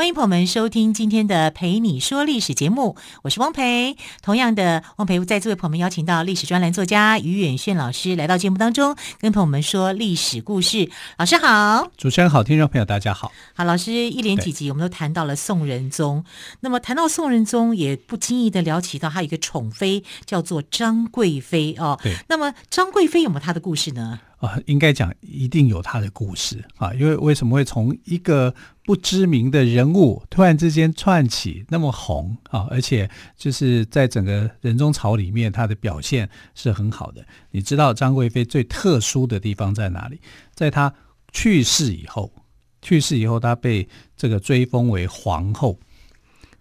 欢迎朋友们收听今天的《陪你说历史》节目，我是汪培。同样的，汪培再次为朋友们邀请到历史专栏作家于远炫老师来到节目当中，跟朋友们说历史故事。老师好，主持人好，听众朋友大家好。好，老师一连几集我们都谈到了宋仁宗，那么谈到宋仁宗，也不经意的聊起到他有一个宠妃叫做张贵妃哦。对，那么张贵妃有没有她的故事呢？啊，应该讲一定有他的故事啊，因为为什么会从一个不知名的人物突然之间窜起那么红啊？而且就是在整个人中朝里面，他的表现是很好的。你知道张贵妃最特殊的地方在哪里？在她去世以后，去世以后，她被这个追封为皇后，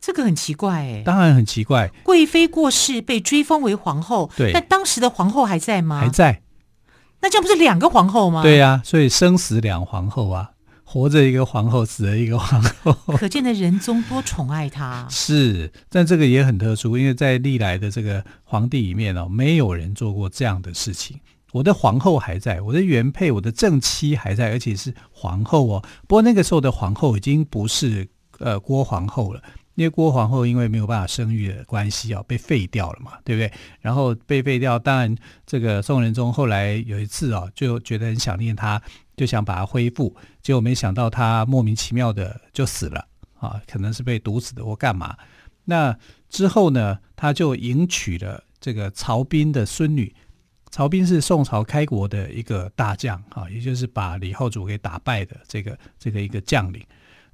这个很奇怪哎，当然很奇怪，贵妃过世被追封为皇后，对，但当时的皇后还在吗？还在。那这样不是两个皇后吗？对呀、啊，所以生死两皇后啊，活着一个皇后，死了一个皇后。可见的仁宗多宠爱她。是，但这个也很特殊，因为在历来的这个皇帝里面哦，没有人做过这样的事情。我的皇后还在，我的原配，我的正妻还在，而且是皇后哦。不过那个时候的皇后已经不是呃郭皇后了。因为郭皇后因为没有办法生育的关系啊，被废掉了嘛，对不对？然后被废掉，当然这个宋仁宗后来有一次啊，就觉得很想念她，就想把她恢复，结果没想到她莫名其妙的就死了啊，可能是被毒死的或干嘛。那之后呢，他就迎娶了这个曹彬的孙女，曹彬是宋朝开国的一个大将啊，也就是把李后主给打败的这个这个一个将领。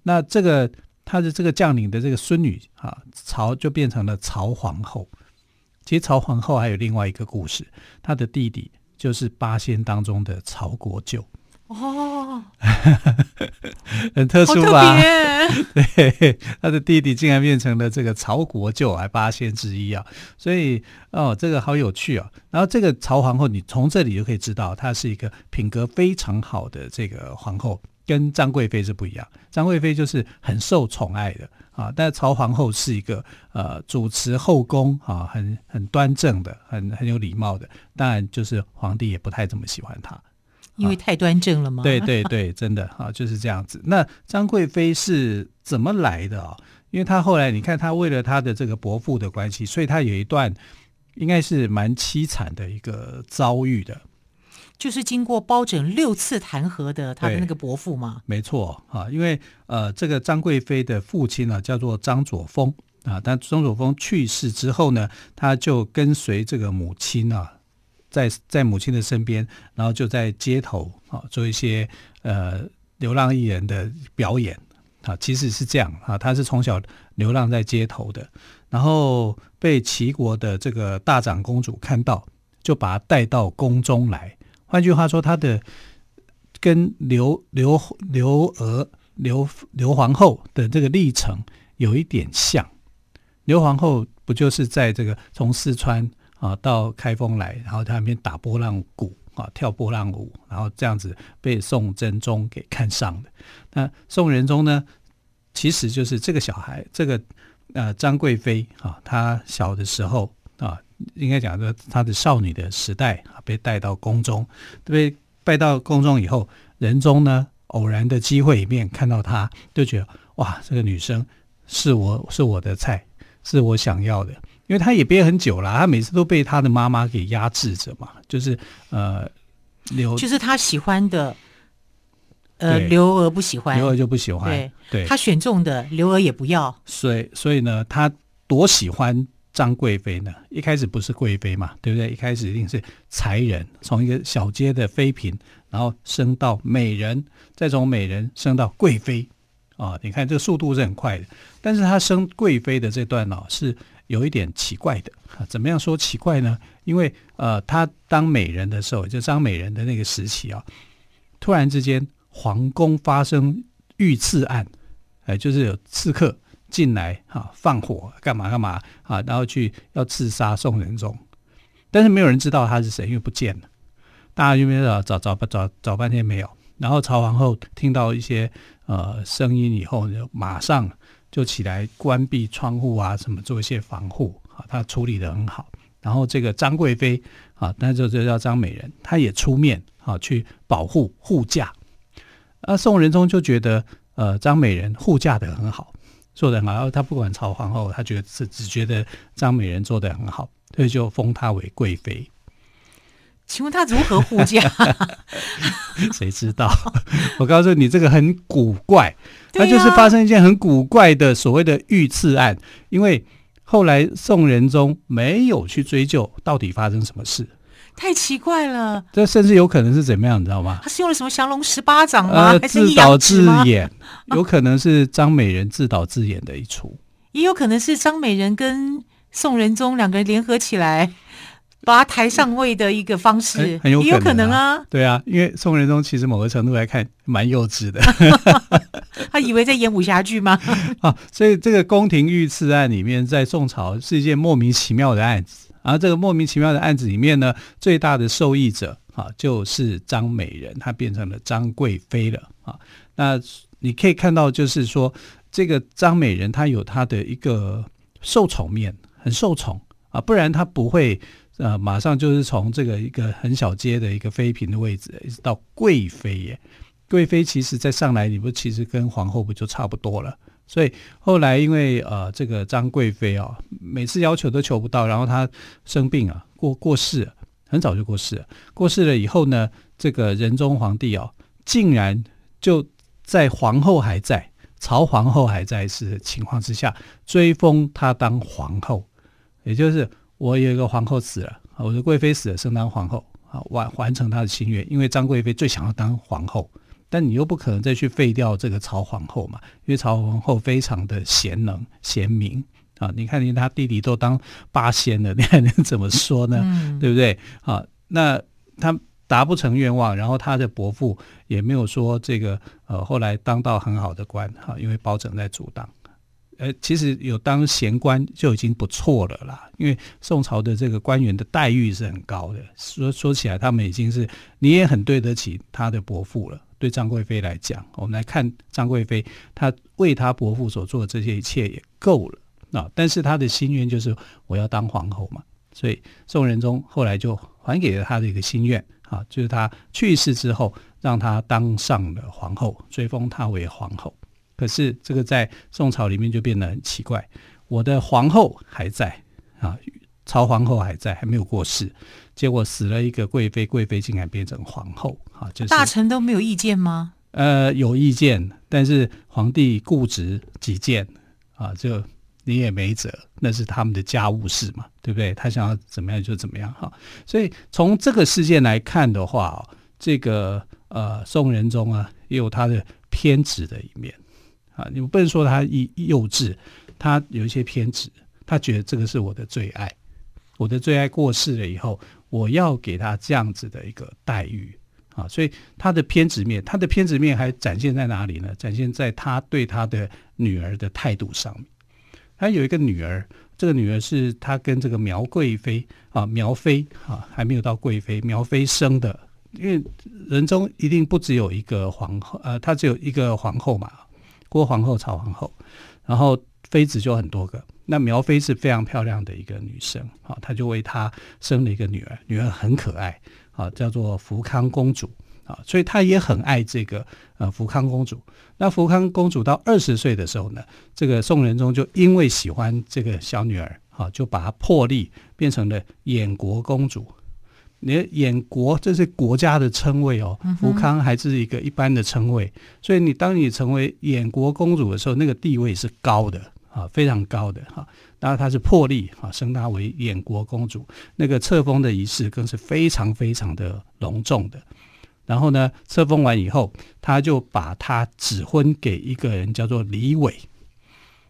那这个。他的这个将领的这个孙女啊，曹就变成了曹皇后。其实曹皇后还有另外一个故事，她的弟弟就是八仙当中的曹国舅。哦，很特殊吧？对，他的弟弟竟然变成了这个曹国舅，还八仙之一啊！所以哦，这个好有趣啊。然后这个曹皇后，你从这里就可以知道，她是一个品格非常好的这个皇后。跟张贵妃是不一样，张贵妃就是很受宠爱的啊，但曹皇后是一个呃主持后宫啊，很很端正的，很很有礼貌的，当然就是皇帝也不太这么喜欢她，因为太端正了吗？对对对，真的啊，就是这样子。那张贵妃是怎么来的啊？因为她后来你看，她为了她的这个伯父的关系，所以她有一段应该是蛮凄惨的一个遭遇的。就是经过包拯六次弹劾的他的那个伯父吗？没错啊，因为呃，这个张贵妃的父亲呢叫做张佐峰啊，但张佐峰去世之后呢，他就跟随这个母亲啊，在在母亲的身边，然后就在街头啊做一些呃流浪艺人的表演啊，其实是这样啊，他是从小流浪在街头的，然后被齐国的这个大长公主看到，就把他带到宫中来。换句话说，他的跟刘刘刘娥刘刘皇后的这个历程有一点像。刘皇后不就是在这个从四川啊到开封来，然后在那边打波浪鼓啊，跳波浪舞，然后这样子被宋真宗给看上的。那宋仁宗呢，其实就是这个小孩，这个呃张贵妃啊，她小的时候。应该讲说，她的少女的时代啊，被带到宫中，被带到宫中以后，仁宗呢偶然的机会里面看到她，就觉得哇，这个女生是我是我的菜，是我想要的。因为她也憋很久了，她每次都被她的妈妈给压制着嘛，就是呃刘，就是她喜欢的，呃刘娥不喜欢，刘娥就不喜欢，对，对她选中的刘娥也不要，所以所以呢，她多喜欢。张贵妃呢，一开始不是贵妃嘛，对不对？一开始一定是才人，从一个小街的妃嫔，然后升到美人，再从美人升到贵妃，啊，你看这速度是很快的。但是她升贵妃的这段呢、哦，是有一点奇怪的。怎么样说奇怪呢？因为呃，她当美人的时候，就张美人的那个时期啊，突然之间皇宫发生遇刺案，哎，就是有刺客。进来哈、啊，放火干嘛干嘛啊？然后去要刺杀宋仁宗，但是没有人知道他是谁，因为不见了，大家就没找找找找找半天没有。然后曹皇后听到一些呃声音以后，就马上就起来关闭窗户啊，什么做一些防护啊，她处理的很好。然后这个张贵妃啊，那就就叫张美人，她也出面啊去保护护驾。啊，宋仁宗就觉得呃张美人护驾的很好，做得很好。然后他不管曹皇后，他觉得只只觉得张美人做得很好。所以就封她为贵妃。请问她如何护驾？谁知道？我告诉你，这个很古怪。它就是发生一件很古怪的所谓的遇刺案，因为后来宋仁宗没有去追究到底发生什么事，太奇怪了。这甚至有可能是怎么样，你知道吗？他是用了什么降龙十八掌吗？呃、还是自导自演？有可能是张美人自导自演的一出，也有可能是张美人跟。宋仁宗两个人联合起来，把他抬上位的一个方式，很，很有啊，也有可能啊。对啊，因为宋仁宗其实某个程度来看蛮幼稚的，他以为在演武侠剧吗？啊，所以这个宫廷御赐案里面，在宋朝是一件莫名其妙的案子。而这个莫名其妙的案子里面呢，最大的受益者啊，就是张美人，她变成了张贵妃了啊。那你可以看到，就是说这个张美人，她有她的一个受宠面。很受宠啊，不然她不会呃马上就是从这个一个很小阶的一个妃嫔的位置，一直到贵妃耶。贵妃其实在上来，你不其实跟皇后不就差不多了？所以后来因为呃这个张贵妃啊，每次要求都求不到，然后她生病啊，过过世，很早就过世了。过世了以后呢，这个仁宗皇帝哦，竟然就在皇后还在，曹皇后还在世的情况之下，追封她当皇后。也就是我有一个皇后死了，我的贵妃死了，升当皇后，啊，完完成她的心愿。因为张贵妃最想要当皇后，但你又不可能再去废掉这个曹皇后嘛，因为曹皇后非常的贤能贤明啊。你看，连他弟弟都当八仙了，你还能怎么说呢？嗯、对不对？啊，那他达不成愿望，然后他的伯父也没有说这个呃，后来当到很好的官哈，因为包拯在阻挡。呃，其实有当闲官就已经不错了啦，因为宋朝的这个官员的待遇是很高的。说说起来，他们已经是你也很对得起他的伯父了。对张贵妃来讲，我们来看张贵妃，她为她伯父所做的这些一切也够了啊。但是她的心愿就是我要当皇后嘛，所以宋仁宗后来就还给了她的一个心愿啊，就是她去世之后，让她当上了皇后，追封她为皇后。可是这个在宋朝里面就变得很奇怪，我的皇后还在啊，曹皇后还在，还没有过世，结果死了一个贵妃，贵妃竟然变成皇后啊！就是大臣都没有意见吗？呃，有意见，但是皇帝固执己见啊，就你也没辙，那是他们的家务事嘛，对不对？他想要怎么样就怎么样哈。所以从这个事件来看的话，这个呃宋仁宗啊，也有他的偏执的一面。啊，你不能说他幼幼稚，他有一些偏执，他觉得这个是我的最爱，我的最爱过世了以后，我要给他这样子的一个待遇啊，所以他的偏执面，他的偏执面还展现在哪里呢？展现在他对他的女儿的态度上面。他有一个女儿，这个女儿是他跟这个苗贵妃啊，苗妃啊，还没有到贵妃，苗妃生的，因为人中一定不只有一个皇后，呃，他只有一个皇后嘛。郭皇后、曹皇后，然后妃子就很多个。那苗妃是非常漂亮的一个女生，啊，她就为她生了一个女儿，女儿很可爱，啊，叫做福康公主，啊，所以她也很爱这个呃福康公主。那福康公主到二十岁的时候呢，这个宋仁宗就因为喜欢这个小女儿，啊，就把她破例变成了衍国公主。你的衍国，这是国家的称谓哦。福康还是一个一般的称谓，所以你当你成为演国公主的时候，那个地位是高的啊，非常高的哈。然后她是破例啊，升她为演国公主，那个册封的仪式更是非常非常的隆重的。然后呢，册封完以后，他就把她指婚给一个人，叫做李伟。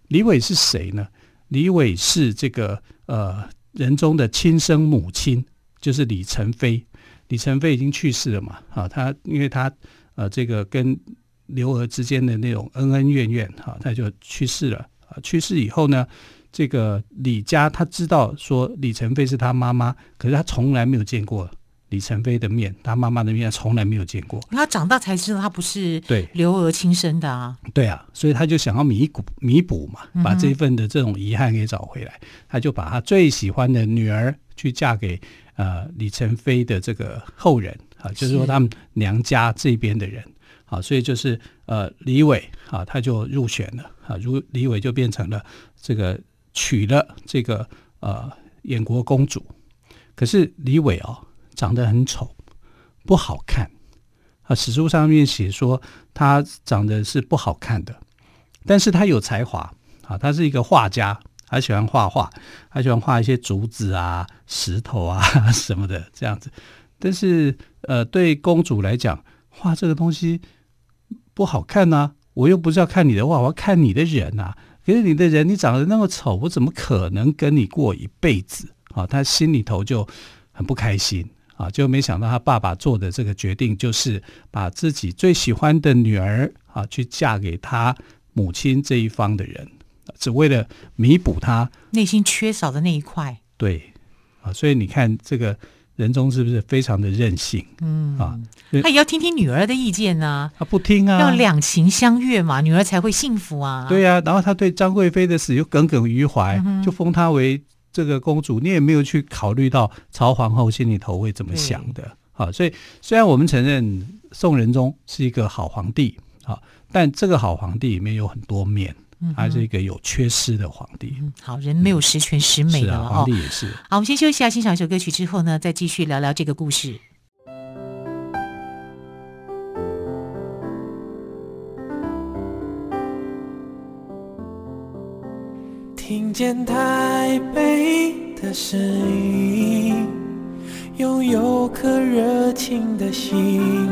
李伟是谁呢？李伟是这个呃仁宗的亲生母亲。就是李成飞，李成飞已经去世了嘛？啊，他因为他呃，这个跟刘娥之间的那种恩恩怨怨，哈，他就去世了。啊，去世以后呢，这个李家他知道说李成飞是他妈妈，可是他从来没有见过李成飞的面，他妈妈的面从来没有见过。他长大才知道他不是对刘娥亲生的啊。对啊，所以他就想要弥补弥补嘛，把这份的这种遗憾给找回来。嗯、他就把他最喜欢的女儿去嫁给呃李宸妃的这个后人啊，就是说他们娘家这边的人。啊，所以就是呃，李伟啊，他就入选了啊，如李伟就变成了这个娶了这个呃燕国公主。可是李伟哦，长得很丑，不好看啊。史书上面写说他长得是不好看的，但是他有才华啊，他是一个画家，他喜欢画画，他喜欢画一些竹子啊、石头啊 什么的这样子。但是呃，对公主来讲，画这个东西。不好看呐、我又不是要看你的画，我要看你的人呐、啊。可是你的人，你长得那么丑，我怎么可能跟你过一辈子啊？他心里头就很不开心啊，就没想到他爸爸做的这个决定，就是把自己最喜欢的女儿啊，去嫁给他母亲这一方的人，只为了弥补他内心缺少的那一块。对啊，所以你看这个。仁宗是不是非常的任性？嗯啊，他也要听听女儿的意见呢、啊。他不听啊，要两情相悦嘛，女儿才会幸福啊。对啊，然后他对张贵妃的死又耿耿于怀，嗯、就封她为这个公主。你也没有去考虑到曹皇后心里头会怎么想的啊。所以虽然我们承认宋仁宗是一个好皇帝啊，但这个好皇帝里面有很多面。他是一个有缺失的皇帝。嗯，好，人没有十全十美的了、嗯啊、皇帝也是。好，我们先休息一下，欣赏一首歌曲之后呢，再继续聊聊这个故事。听见台北的声音，拥有颗热情的心，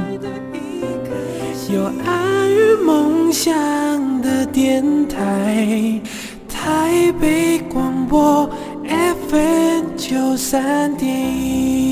有爱与梦想的电台，台北广播 FM 九三点一。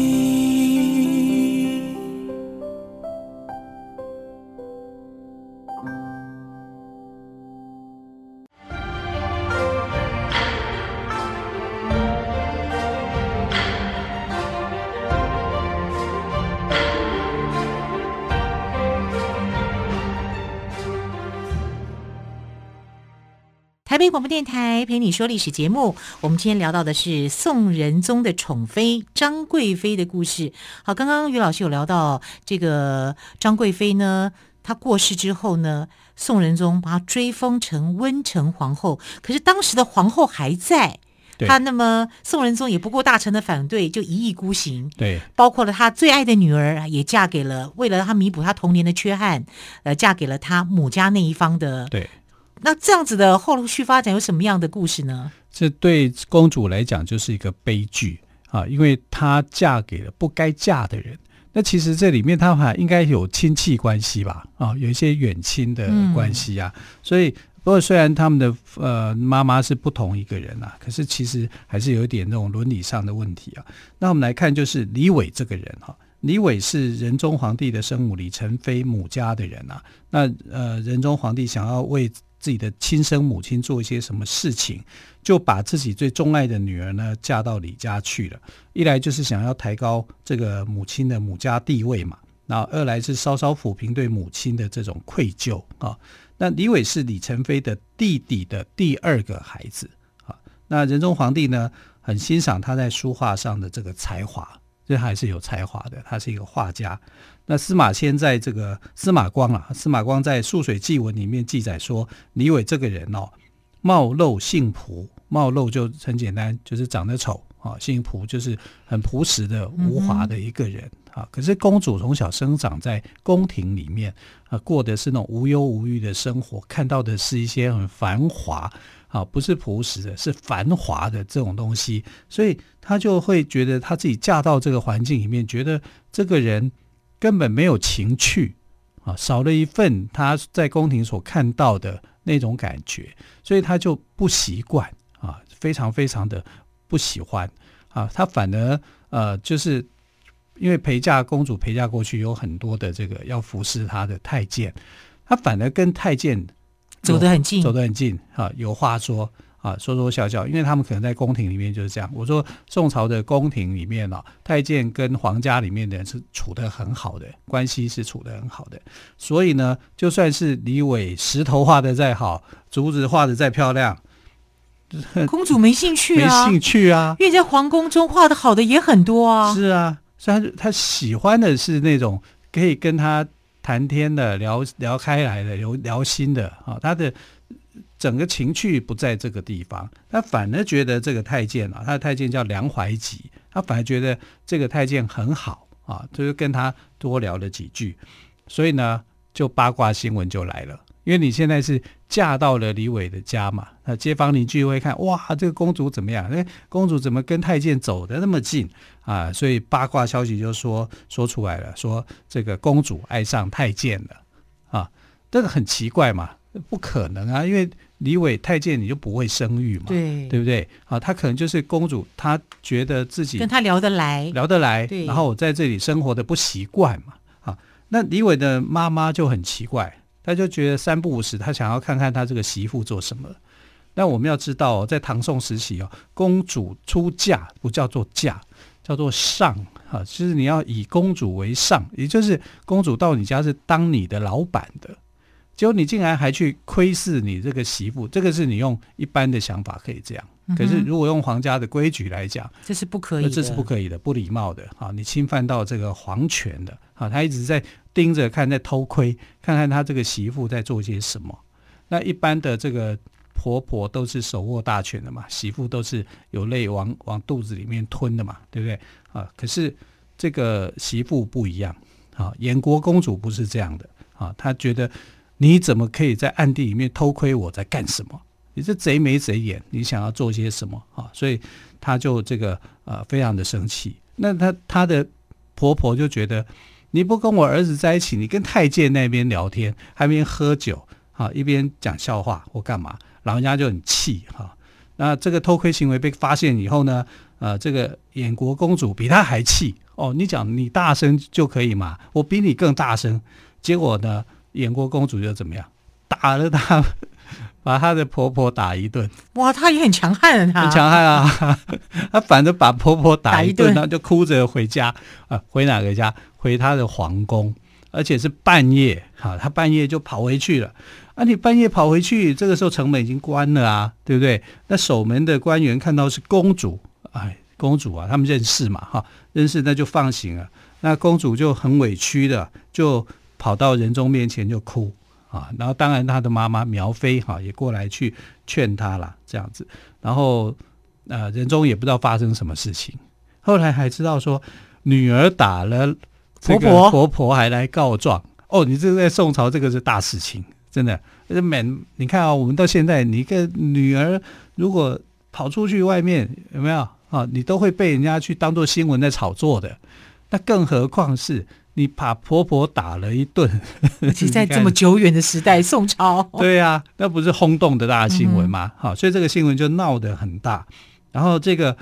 北广播电台陪你说历史节目，我们今天聊到的是宋仁宗的宠妃张贵妃的故事。好，刚刚于老师有聊到这个张贵妃呢，她过世之后呢，宋仁宗把她追封成温成皇后。可是当时的皇后还在，她那么宋仁宗也不顾大臣的反对，就一意孤行。对，包括了他最爱的女儿也嫁给了，为了他弥补他童年的缺憾，呃，嫁给了他母家那一方的。那这样子的后续发展有什么样的故事呢？这对公主来讲就是一个悲剧啊，因为她嫁给了不该嫁的人。那其实这里面她还应该有亲戚关系吧？啊，有一些远亲的关系啊。所以，不过虽然他们的呃妈妈是不同一个人啊，可是其实还是有一点那种伦理上的问题啊。那我们来看，就是李伟这个人哈、李伟是仁宗皇帝的生母李宸妃母家的人啊。那呃，仁宗皇帝想要为自己的亲生母亲做一些什么事情，就把自己最钟爱的女儿呢嫁到李家去了。一来就是想要抬高这个母亲的母家地位嘛，然后二来是稍稍抚平对母亲的这种愧疚啊。那李伟是李宸妃的弟弟的第二个孩子啊。那仁宗皇帝呢很欣赏他在书画上的这个才华，这还是有才华的，他是一个画家。那司马迁在这个司马光啊，司马光在《涑水记文》里面记载说，李伟这个人哦，貌陋性朴，貌陋就很简单，就是长得丑啊；性朴就是很朴实的、无华的一个人啊。可是公主从小生长在宫廷里面啊，过的是那种无忧无虑的生活，看到的是一些很繁华啊，不是朴实的，是繁华的这种东西，所以她就会觉得她自己嫁到这个环境里面，觉得这个人。根本没有情趣啊，少了一份他在宫廷所看到的那种感觉，所以他就不习惯啊，非常非常的不喜欢啊。他反而呃，就是因为陪嫁公主陪嫁过去有很多的这个要服侍他的太监，他反而跟太监走得很近，走得很近啊，有话说啊，说说笑笑，因为他们可能在宫廷里面就是这样。我说宋朝的宫廷里面啊，太监跟皇家里面的人是处得很好的，关系是处得很好的。所以呢，就算是李伟石头画的再好，竹子画的再漂亮，公主没兴趣啊，没兴趣啊，因为在皇宫中画的好的也很多啊。是啊，所以他他喜欢的是那种可以跟他谈天的、聊聊开来的、聊聊心的啊，他的。整个情趣不在这个地方，他反而觉得这个太监啊，他的太监叫梁怀吉，他反而觉得这个太监很好啊，就是跟他多聊了几句，所以呢，就八卦新闻就来了。因为你现在是嫁到了李伟的家嘛，那街坊邻居会看，哇，这个公主怎么样？那，公主怎么跟太监走的那么近啊？所以八卦消息就说说出来了，说这个公主爱上太监了啊，这个很奇怪嘛。不可能啊，因为李伟太监你就不会生育嘛，对，对不对？啊，他可能就是公主，她觉得自己跟他聊得来，聊得来，然后我在这里生活的不习惯嘛，啊，那李伟的妈妈就很奇怪，她就觉得三不五时，他想要看看他这个媳妇做什么。那我们要知道哦，在唐宋时期哦，公主出嫁不叫做嫁，叫做上啊，就是你要以公主为上，也就是公主到你家是当你的老板的。结果你竟然还去窥视你这个媳妇，这个是你用一般的想法可以这样，嗯、可是如果用皇家的规矩来讲，这是不可以的，这是不可以的，不礼貌的啊！你侵犯到这个皇权的啊！他一直在盯着看，在偷窥，看看他这个媳妇在做些什么。那一般的这个婆婆都是手握大权的嘛，媳妇都是有泪往往肚子里面吞的嘛，对不对啊？可是这个媳妇不一样啊，延国公主不是这样的啊，她觉得。你怎么可以在暗地里面偷窥我在干什么？你这贼眉贼眼，你想要做些什么啊？所以他就这个呃非常的生气。那他他的婆婆就觉得你不跟我儿子在一起，你跟太监那边聊天，还一边喝酒啊，一边讲笑话或干嘛，老人家就很气哈。那这个偷窥行为被发现以后呢，呃，这个衍国公主比他还气哦。你讲你大声就可以嘛，我比你更大声。结果呢？衍国公主就怎么样，打了她，把她的婆婆打一顿。哇，她也很强悍啊，她很强悍啊！她反正把婆婆打一顿，然后就哭着回家啊，回哪个家？回她的皇宫，而且是半夜哈，她半夜就跑回去了。啊，你半夜跑回去，这个时候城门已经关了啊，对不对？那守门的官员看到是公主，哎，公主啊，他们认识嘛，哈，认识那就放行了。那公主就很委屈的就。跑到仁宗面前就哭啊，然后当然他的妈妈苗飞哈也过来去劝他了，这样子，然后呃仁宗也不知道发生什么事情，后来还知道说女儿打了婆婆，婆婆还来告状。哦，你这个在宋朝这个是大事情，真的，这满你看啊，我们到现在你一个女儿如果跑出去外面有没有？啊，你都会被人家去当做新闻在炒作的，那更何况是。你把婆婆打了一顿，而且在这么久远的时代，宋朝，对呀、啊，那不是轰动的大新闻吗？好、嗯，所以这个新闻就闹得很大，然后这个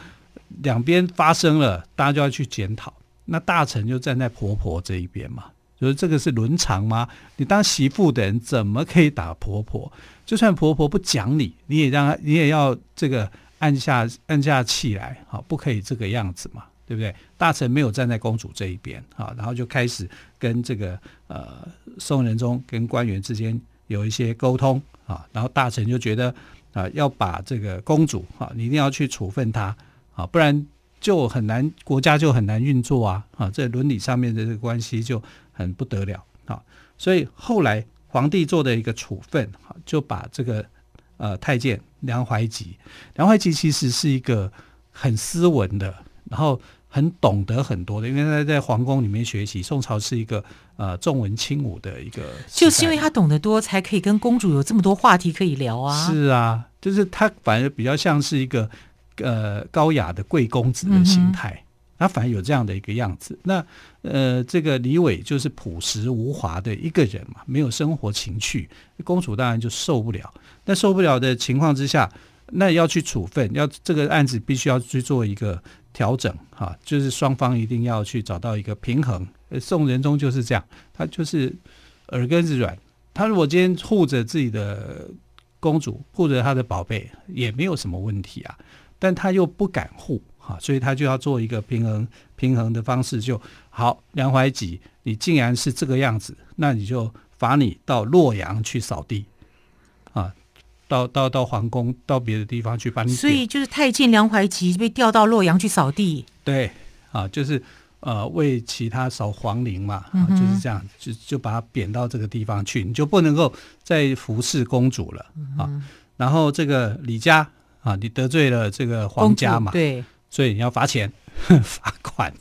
两边发生了，大家就要去检讨。那大臣就站在婆婆这一边嘛，就是这个是伦常吗？你当媳妇的人怎么可以打婆婆？就算婆婆不讲理，你也让她，你也要这个按下按下气来，好，不可以这个样子嘛。对不对？大臣没有站在公主这一边啊，然后就开始跟这个呃宋仁宗跟官员之间有一些沟通啊，然后大臣就觉得啊要把这个公主啊，你一定要去处分她啊，不然就很难，国家就很难运作啊啊，这伦理上面的这个关系就很不得了啊，所以后来皇帝做的一个处分啊，就把这个呃太监梁怀吉，梁怀吉其实是一个很斯文的，然后。很懂得很多的，因为他在皇宫里面学习。宋朝是一个呃重文轻武的一个，就是因为他懂得多，才可以跟公主有这么多话题可以聊啊。是啊，就是他反而比较像是一个呃高雅的贵公子的心态，嗯、他反而有这样的一个样子。那呃，这个李伟就是朴实无华的一个人嘛，没有生活情趣，公主当然就受不了。那受不了的情况之下，那要去处分，要这个案子必须要去做一个。调整哈，就是双方一定要去找到一个平衡。宋仁宗就是这样，他就是耳根子软。他如果今天护着自己的公主护着他的宝贝也没有什么问题啊，但他又不敢护啊，所以他就要做一个平衡平衡的方式，就好。梁怀吉，你竟然是这个样子，那你就罚你到洛阳去扫地，到到到皇宫，到别的地方去把你。所以就是太监梁怀吉被调到洛阳去扫地。对啊，就是。呃，为其他扫皇陵嘛，啊，就是这样，就就把他贬到这个地方去，你就不能够再服侍公主了啊。然后这个李家啊，你得罪了这个皇家嘛，对，所以你要罚钱、罚款。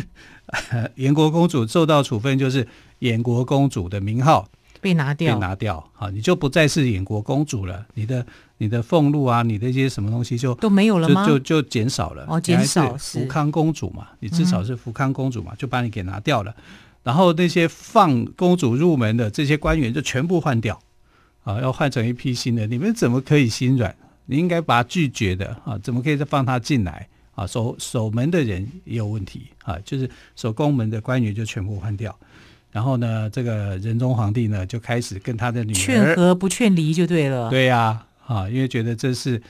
延国公主受到处分，就是延国公主的名号。被拿掉，被拿掉，好，你就不再是延国公主了。你的你的俸禄啊，你的一些什么东西就都没有了吗？就就就减少了。哦，减少是福康公主嘛？你至少是福康公主嘛？就把你给拿掉了。然后那些放公主入门的这些官员就全部换掉，啊，要换成一批新的。你们怎么可以心软？你应该把他拒绝的啊，怎么可以再放他进来？啊，守守门的人也有问题啊，就是守宫门的官员就全部换掉。然后呢，这个仁宗皇帝呢就开始跟他的女儿劝和不劝离就对了。对呀，啊，因为觉得这是，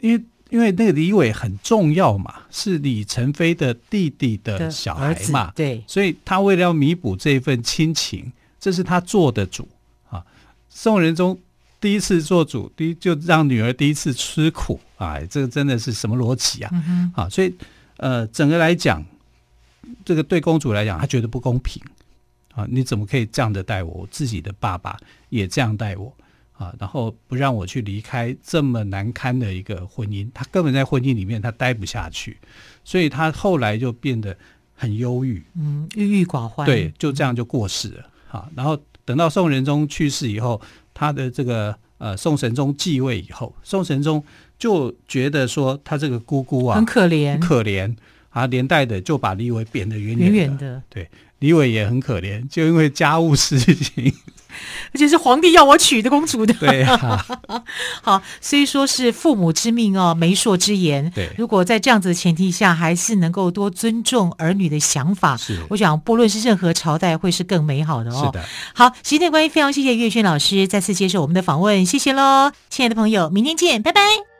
因为因为那个李伟很重要嘛，是李成妃的弟弟的小孩嘛，对，所以他为了要弥补这一份亲情，这是他做的主啊。宋仁宗第一次做主，第一就让女儿第一次吃苦啊，这个真的是什么逻辑啊？嗯、啊，所以呃，整个来讲，这个对公主来讲，她觉得不公平。啊！你怎么可以这样的待我？我自己的爸爸也这样待我啊！然后不让我去离开这么难堪的一个婚姻，他根本在婚姻里面他待不下去，所以他后来就变得很忧郁，嗯，郁郁寡欢。对，就这样就过世了。啊，然后等到宋仁宗去世以后，他的这个呃宋神宗继位以后，宋神宗就觉得说他这个姑姑啊很可怜，可怜啊，连带的就把李伟贬得远远的，远远的，对。李伟也很可怜，就因为家务事情，而且是皇帝要我娶的公主的。对 啊，好，虽说是父母之命哦，媒妁之言。对，如果在这样子的前提下，还是能够多尊重儿女的想法，是，我想不论是任何朝代，会是更美好的哦。是的，好，时间关系，非常谢谢岳轩老师再次接受我们的访问，谢谢喽，亲爱的朋友，明天见，拜拜。